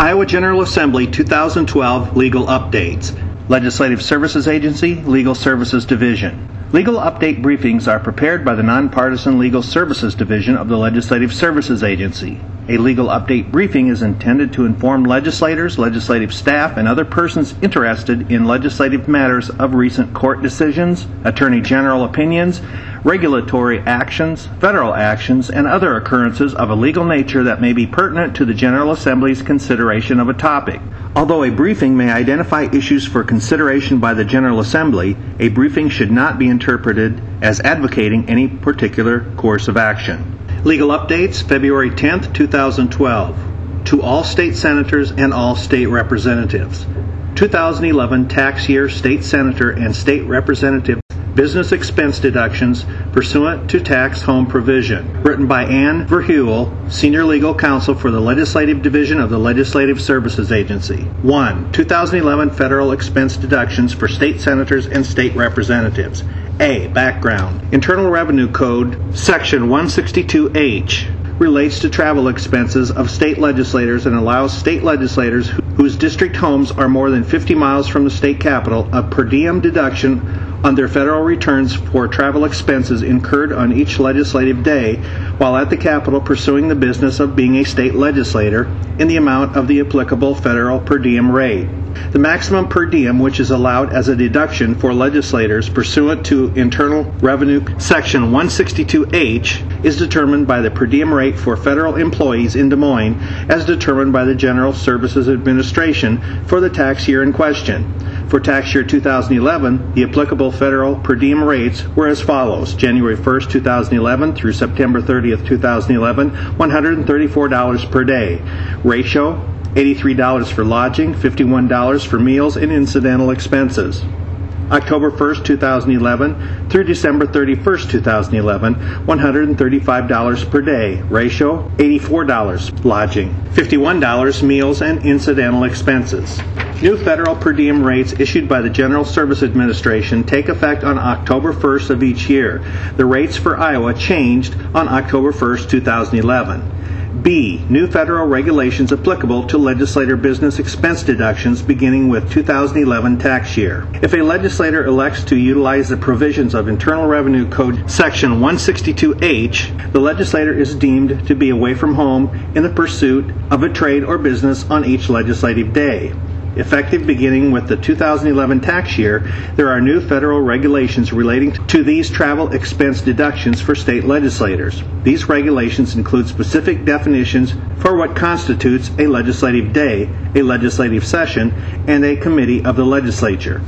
Iowa General Assembly 2012 Legal Updates. Legislative Services Agency, Legal Services Division. Legal update briefings are prepared by the Nonpartisan Legal Services Division of the Legislative Services Agency. A legal update briefing is intended to inform legislators, legislative staff, and other persons interested in legislative matters of recent court decisions, attorney general opinions, regulatory actions, federal actions, and other occurrences of a legal nature that may be pertinent to the General Assembly's consideration of a topic. Although a briefing may identify issues for consideration by the General Assembly, a briefing should not be interpreted as advocating any particular course of action. Legal updates, February 10th, 2012. To all state senators and all state representatives. 2011 tax year state senator and state representative business expense deductions pursuant to tax home provision. Written by Ann Verheuel, Senior Legal Counsel for the Legislative Division of the Legislative Services Agency. 1. 2011 federal expense deductions for state senators and state representatives. A. Background. Internal Revenue Code, Section 162H relates to travel expenses of state legislators and allows state legislators whose district homes are more than 50 miles from the state capital a per diem deduction on their federal returns for travel expenses incurred on each legislative day while at the Capitol pursuing the business of being a state legislator in the amount of the applicable federal per diem rate. The maximum per diem which is allowed as a deduction for legislators pursuant to Internal Revenue Section 162H is determined by the per diem rate for federal employees in Des Moines as determined by the General Services Administration for the tax year in question. For tax year 2011, the applicable federal per diem rates were as follows January 1st, 2011 through September 30th, 2011, $134 per day. Ratio $83 for lodging, $51 for meals and incidental expenses. October 1st, 2011 through December 31st, 2011, $135 per day. Ratio $84 lodging, $51 meals and incidental expenses. New federal per diem rates issued by the General Service Administration take effect on October 1st of each year. The rates for Iowa changed on October 1st, 2011. B. New federal regulations applicable to legislator business expense deductions beginning with 2011 tax year. If a legislator elects to utilize the provisions of Internal Revenue Code Section 162H, the legislator is deemed to be away from home in the pursuit of a trade or business on each legislative day. Effective beginning with the 2011 tax year, there are new federal regulations relating to these travel expense deductions for state legislators. These regulations include specific definitions for what constitutes a legislative day, a legislative session, and a committee of the legislature.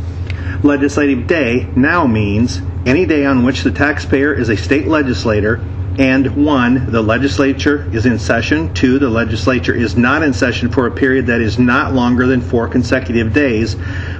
Legislative day now means any day on which the taxpayer is a state legislator and one, the legislature is in session. Two, the legislature is not in session for a period that is not longer than four consecutive days,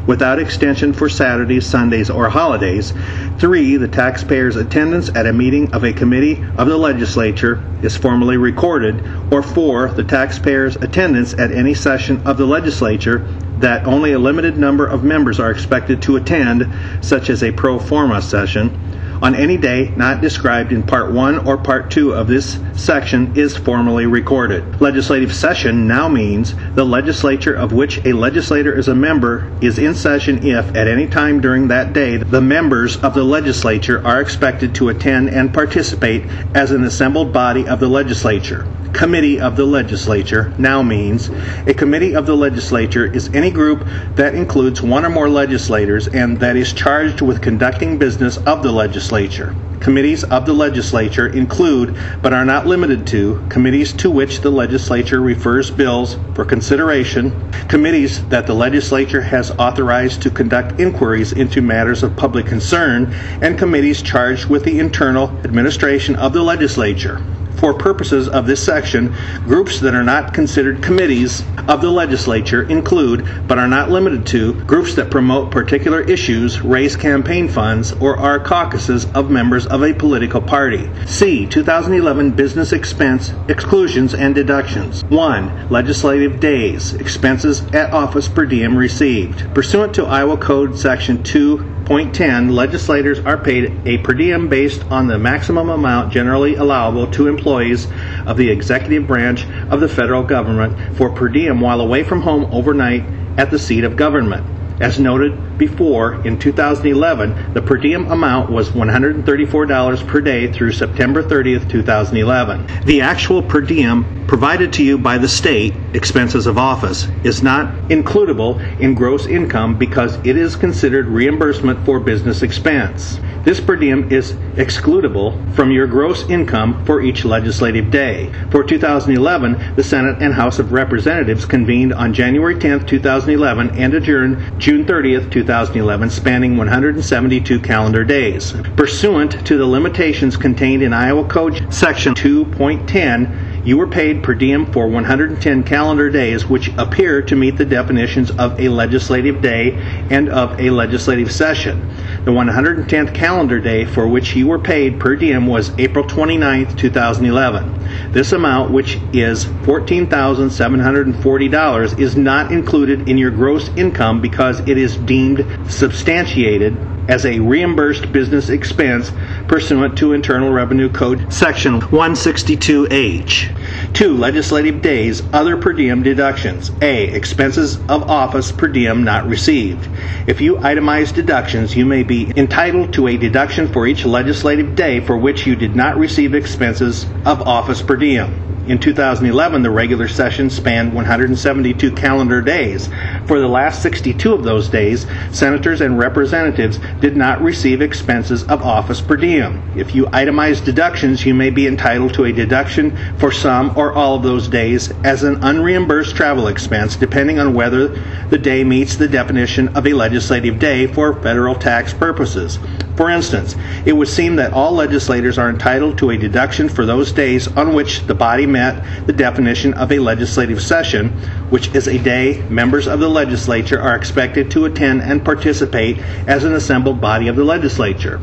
without extension for Saturdays, Sundays, or holidays. Three, the taxpayer's attendance at a meeting of a committee of the legislature is formally recorded. Or four, the taxpayer's attendance at any session of the legislature that only a limited number of members are expected to attend, such as a pro forma session on any day not described in Part 1 or Part 2 of this section is formally recorded. Legislative session now means the legislature of which a legislator is a member is in session if, at any time during that day, the members of the legislature are expected to attend and participate as an assembled body of the legislature committee of the legislature now means a committee of the legislature is any group that includes one or more legislators and that is charged with conducting business of the legislature. Committees of the legislature include, but are not limited to, committees to which the legislature refers bills for consideration, committees that the legislature has authorized to conduct inquiries into matters of public concern, and committees charged with the internal administration of the legislature for purposes of this section, groups that are not considered committees of the legislature include, but are not limited to, groups that promote particular issues, raise campaign funds, or are caucuses of members of a political party. C. 2011 Business Expense Exclusions and Deductions. 1. Legislative Days. Expenses at office per diem received. Pursuant to Iowa Code Section 2. Point 10, legislators are paid a per diem based on the maximum amount generally allowable to employees of the executive branch of the federal government for per diem while away from home overnight at the seat of government. As noted before, in 2011, the per diem amount was $134 per day through September 30th, 2011. The actual per diem provided to you by the state, expenses of office, is not includable in gross income because it is considered reimbursement for business expense. This per diem is excludable from your gross income for each legislative day. For 2011, the Senate and House of Representatives convened on January 10, 2011 and adjourned June 30, 2011, spanning 172 calendar days. Pursuant to the limitations contained in Iowa Code Section 2.10, you were paid per diem for 110 calendar days, which appear to meet the definitions of a legislative day and of a legislative session. The 110th calendar day for which you were paid per diem was April 29, 2011. This amount, which is $14,740, is not included in your gross income because it is deemed substantiated as a reimbursed business expense pursuant to Internal Revenue Code Section 162H. 2. Legislative days, other per diem deductions. A. Expenses of office per diem not received. If you itemize deductions, you may be entitled to a deduction for each legislative day for which you did not receive expenses of office per diem. In 2011, the regular session spanned 172 calendar days. For the last 62 of those days, senators and representatives did not receive expenses of office per diem. If you itemize deductions, you may be entitled to a deduction for some or all of those days as an unreimbursed travel expense, depending on whether the day meets the definition of a legislative day for federal tax purposes. For instance, it would seem that all legislators are entitled to a deduction for those days on which the body met the definition of a legislative session, which is a day members of the legislature are expected to attend and participate as an assembled body of the legislature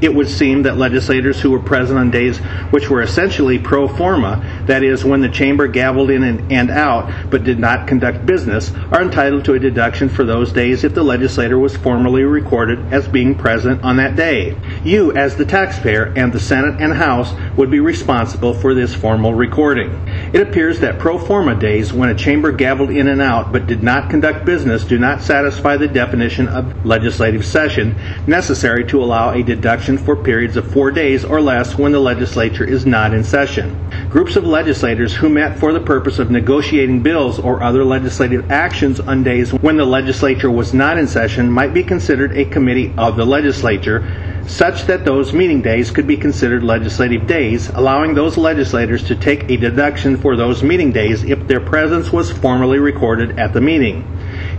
it would seem that legislators who were present on days which were essentially pro forma, that is, when the chamber gavelled in and, and, out but did not conduct business, are entitled to a deduction for those days if the legislator was formally recorded as being present on that day. You, as the taxpayer, and the Senate and House would be responsible for this formal recording. It appears that pro forma days, when a chamber gavelled in and out but did not conduct business, do not satisfy the definition of legislative session necessary to allow a deduction for periods of four days or less when the legislature is not in session. Groups of legislators who met for the purpose of negotiating bills or other legislative actions on days when the legislature was not in session might be considered a committee of the legislature such that those meeting days could be considered legislative days, allowing those legislators to take a deduction for those meeting days if their presence was formally recorded at the meeting.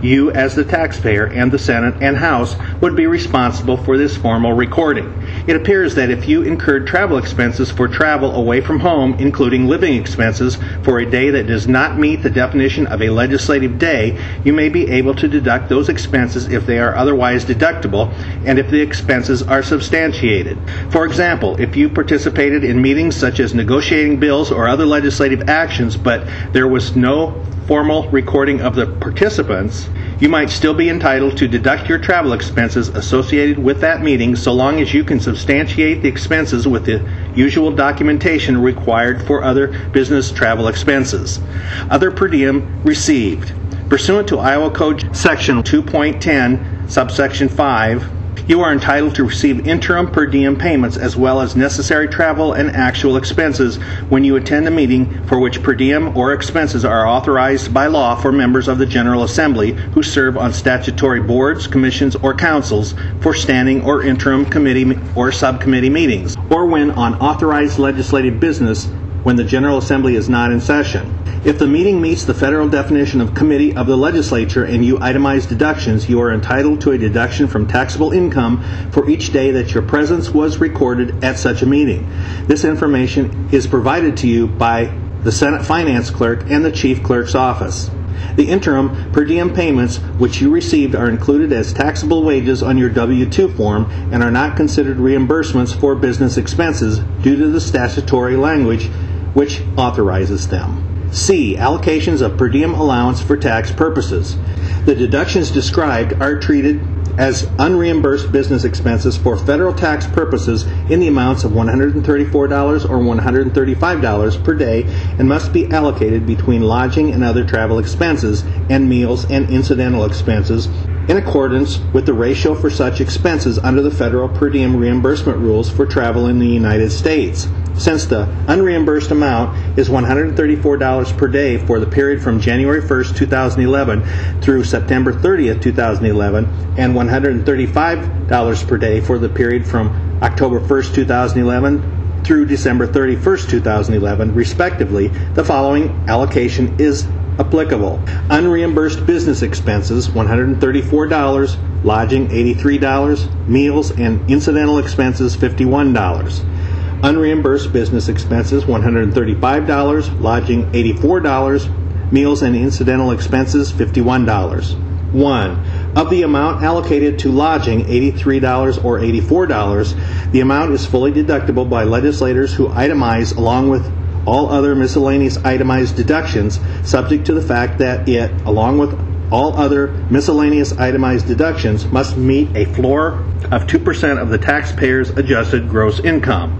You, as the taxpayer, and the Senate and House would be responsible for this formal recording. It appears that if you incurred travel expenses for travel away from home, including living expenses, for a day that does not meet the definition of a legislative day, you may be able to deduct those expenses if they are otherwise deductible and if the expenses are substantiated. For example, if you participated in meetings such as negotiating bills or other legislative actions, but there was no formal recording of the participants, you might still be entitled to deduct your travel expenses associated with that meeting so long as you can substantiate the expenses with the usual documentation required for other business travel expenses. Other per diem received. Pursuant to Iowa Code Section 2.10, subsection 5, you are entitled to receive interim per diem payments as well as necessary travel and actual expenses when you attend a meeting for which per diem or expenses are authorized by law for members of the General Assembly who serve on statutory boards, commissions, or councils for standing or interim committee or subcommittee meetings, or when on authorized legislative business when the General Assembly is not in session. If the meeting meets the federal definition of committee of the legislature and you itemize deductions, you are entitled to a deduction from taxable income for each day that your presence was recorded at such a meeting. This information is provided to you by the Senate Finance Clerk and the Chief Clerk's Office. The interim per diem payments which you received are included as taxable wages on your W 2 form and are not considered reimbursements for business expenses due to the statutory language which authorizes them. C. Allocations of per diem allowance for tax purposes. The deductions described are treated as unreimbursed business expenses for federal tax purposes in the amounts of $134 or $135 per day and must be allocated between lodging and other travel expenses and meals and incidental expenses in accordance with the ratio for such expenses under the federal per diem reimbursement rules for travel in the United States. Since the unreimbursed amount is $134 per day for the period from January 1st, 2011 through September 30th, 2011, and $135 per day for the period from October 1st, 2011 through December 31st, 2011, respectively, the following allocation is applicable. Unreimbursed business expenses $134, lodging $83, meals and incidental expenses $51. Unreimbursed business expenses $135, lodging $84, meals and incidental expenses $51. 1. Of the amount allocated to lodging, $83 or $84, the amount is fully deductible by legislators who itemize along with all other miscellaneous itemized deductions, subject to the fact that it, along with all other miscellaneous itemized deductions, must meet a floor of 2% of the taxpayer's adjusted gross income.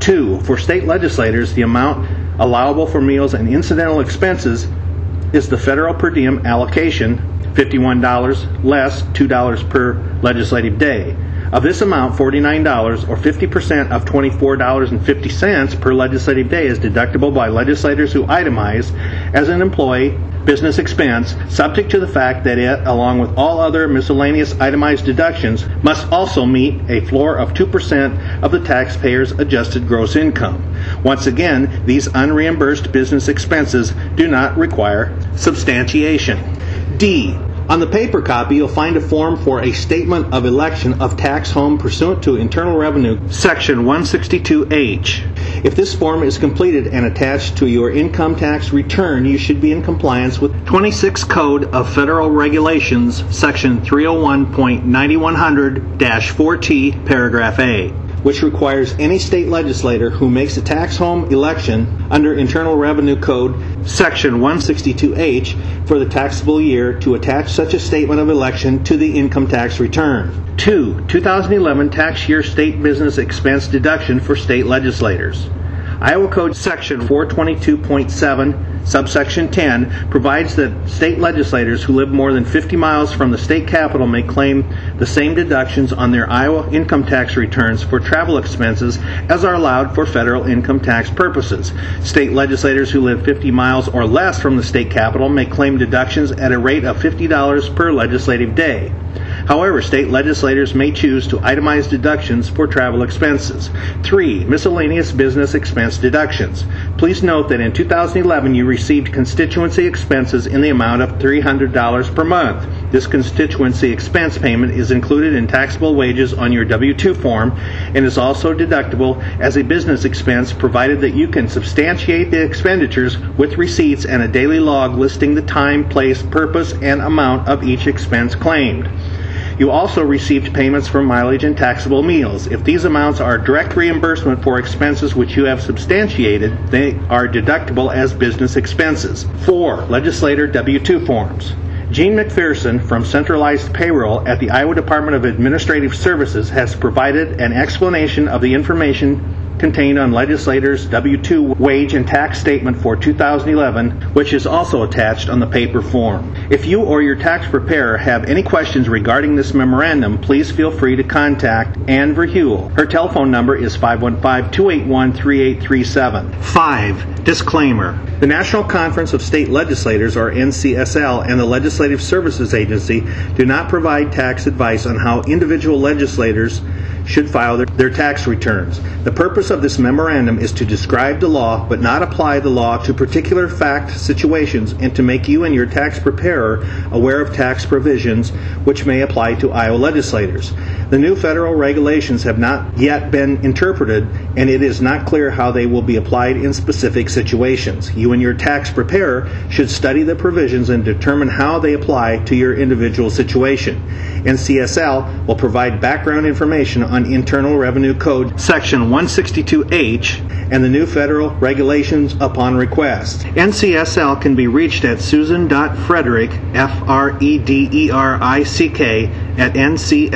2. For state legislators, the amount allowable for meals and incidental expenses is the federal per diem allocation, $51 less $2 per legislative day. Of this amount, $49 or 50% of $24.50 per legislative day is deductible by legislators who itemize as an employee business expense, subject to the fact that it, along with all other miscellaneous itemized deductions, must also meet a floor of 2% of the taxpayer's adjusted gross income. Once again, these unreimbursed business expenses do not require substantiation. D. On the paper copy, you'll find a form for a statement of election of tax home pursuant to Internal Revenue Section 162H. If this form is completed and attached to your income tax return, you should be in compliance with 26 Code of Federal Regulations, Section 301.9100-4T, Paragraph A which requires any state legislator who makes a tax home election under Internal Revenue Code Section 162H for the taxable year to attach such a statement of election to the income tax return. 2. 2011 tax year state business expense deduction for state legislators. Iowa Code Section 422.7, subsection 10, provides that state legislators who live more than 50 miles from the state capital may claim the same deductions on their Iowa income tax returns for travel expenses as are allowed for federal income tax purposes. State legislators who live 50 miles or less from the state capital may claim deductions at a rate of $50 per legislative day. However, state legislators may choose to itemize deductions for travel expenses. 3. Miscellaneous business expense deductions. Please note that in 2011 you received constituency expenses in the amount of $300 per month. This constituency expense payment is included in taxable wages on your W 2 form and is also deductible as a business expense provided that you can substantiate the expenditures with receipts and a daily log listing the time, place, purpose, and amount of each expense claimed. You also received payments for mileage and taxable meals. If these amounts are direct reimbursement for expenses which you have substantiated, they are deductible as business expenses. 4. Legislator W 2 forms. Gene McPherson from Centralized Payroll at the Iowa Department of Administrative Services has provided an explanation of the information contained on legislators' W-2 wage and tax statement for 2011, which is also attached on the paper form. If you or your tax preparer have any questions regarding this memorandum, please feel free to contact Ann Verhule. Her telephone number is 515-281-3837. 5. Disclaimer. The National Conference of State Legislators, or NCSL, and the Legislative Services Agency do not provide tax advice on how individual legislators should file their, their, tax returns. The purpose of this memorandum is to describe the law but not apply the law to particular fact situations and to make you and your tax preparer aware of tax provisions which may apply to Iowa legislators. The new federal regulations have not yet been interpreted and it is not clear how they will be applied in specific situations. You and your tax preparer should study the provisions and determine how they apply to your individual situation. NCSL will provide background information on Internal Revenue Code Section 162H and the new federal regulations upon request. NCSL can be reached at susan.frederick, F R E D E R I C K, at ncsl.org.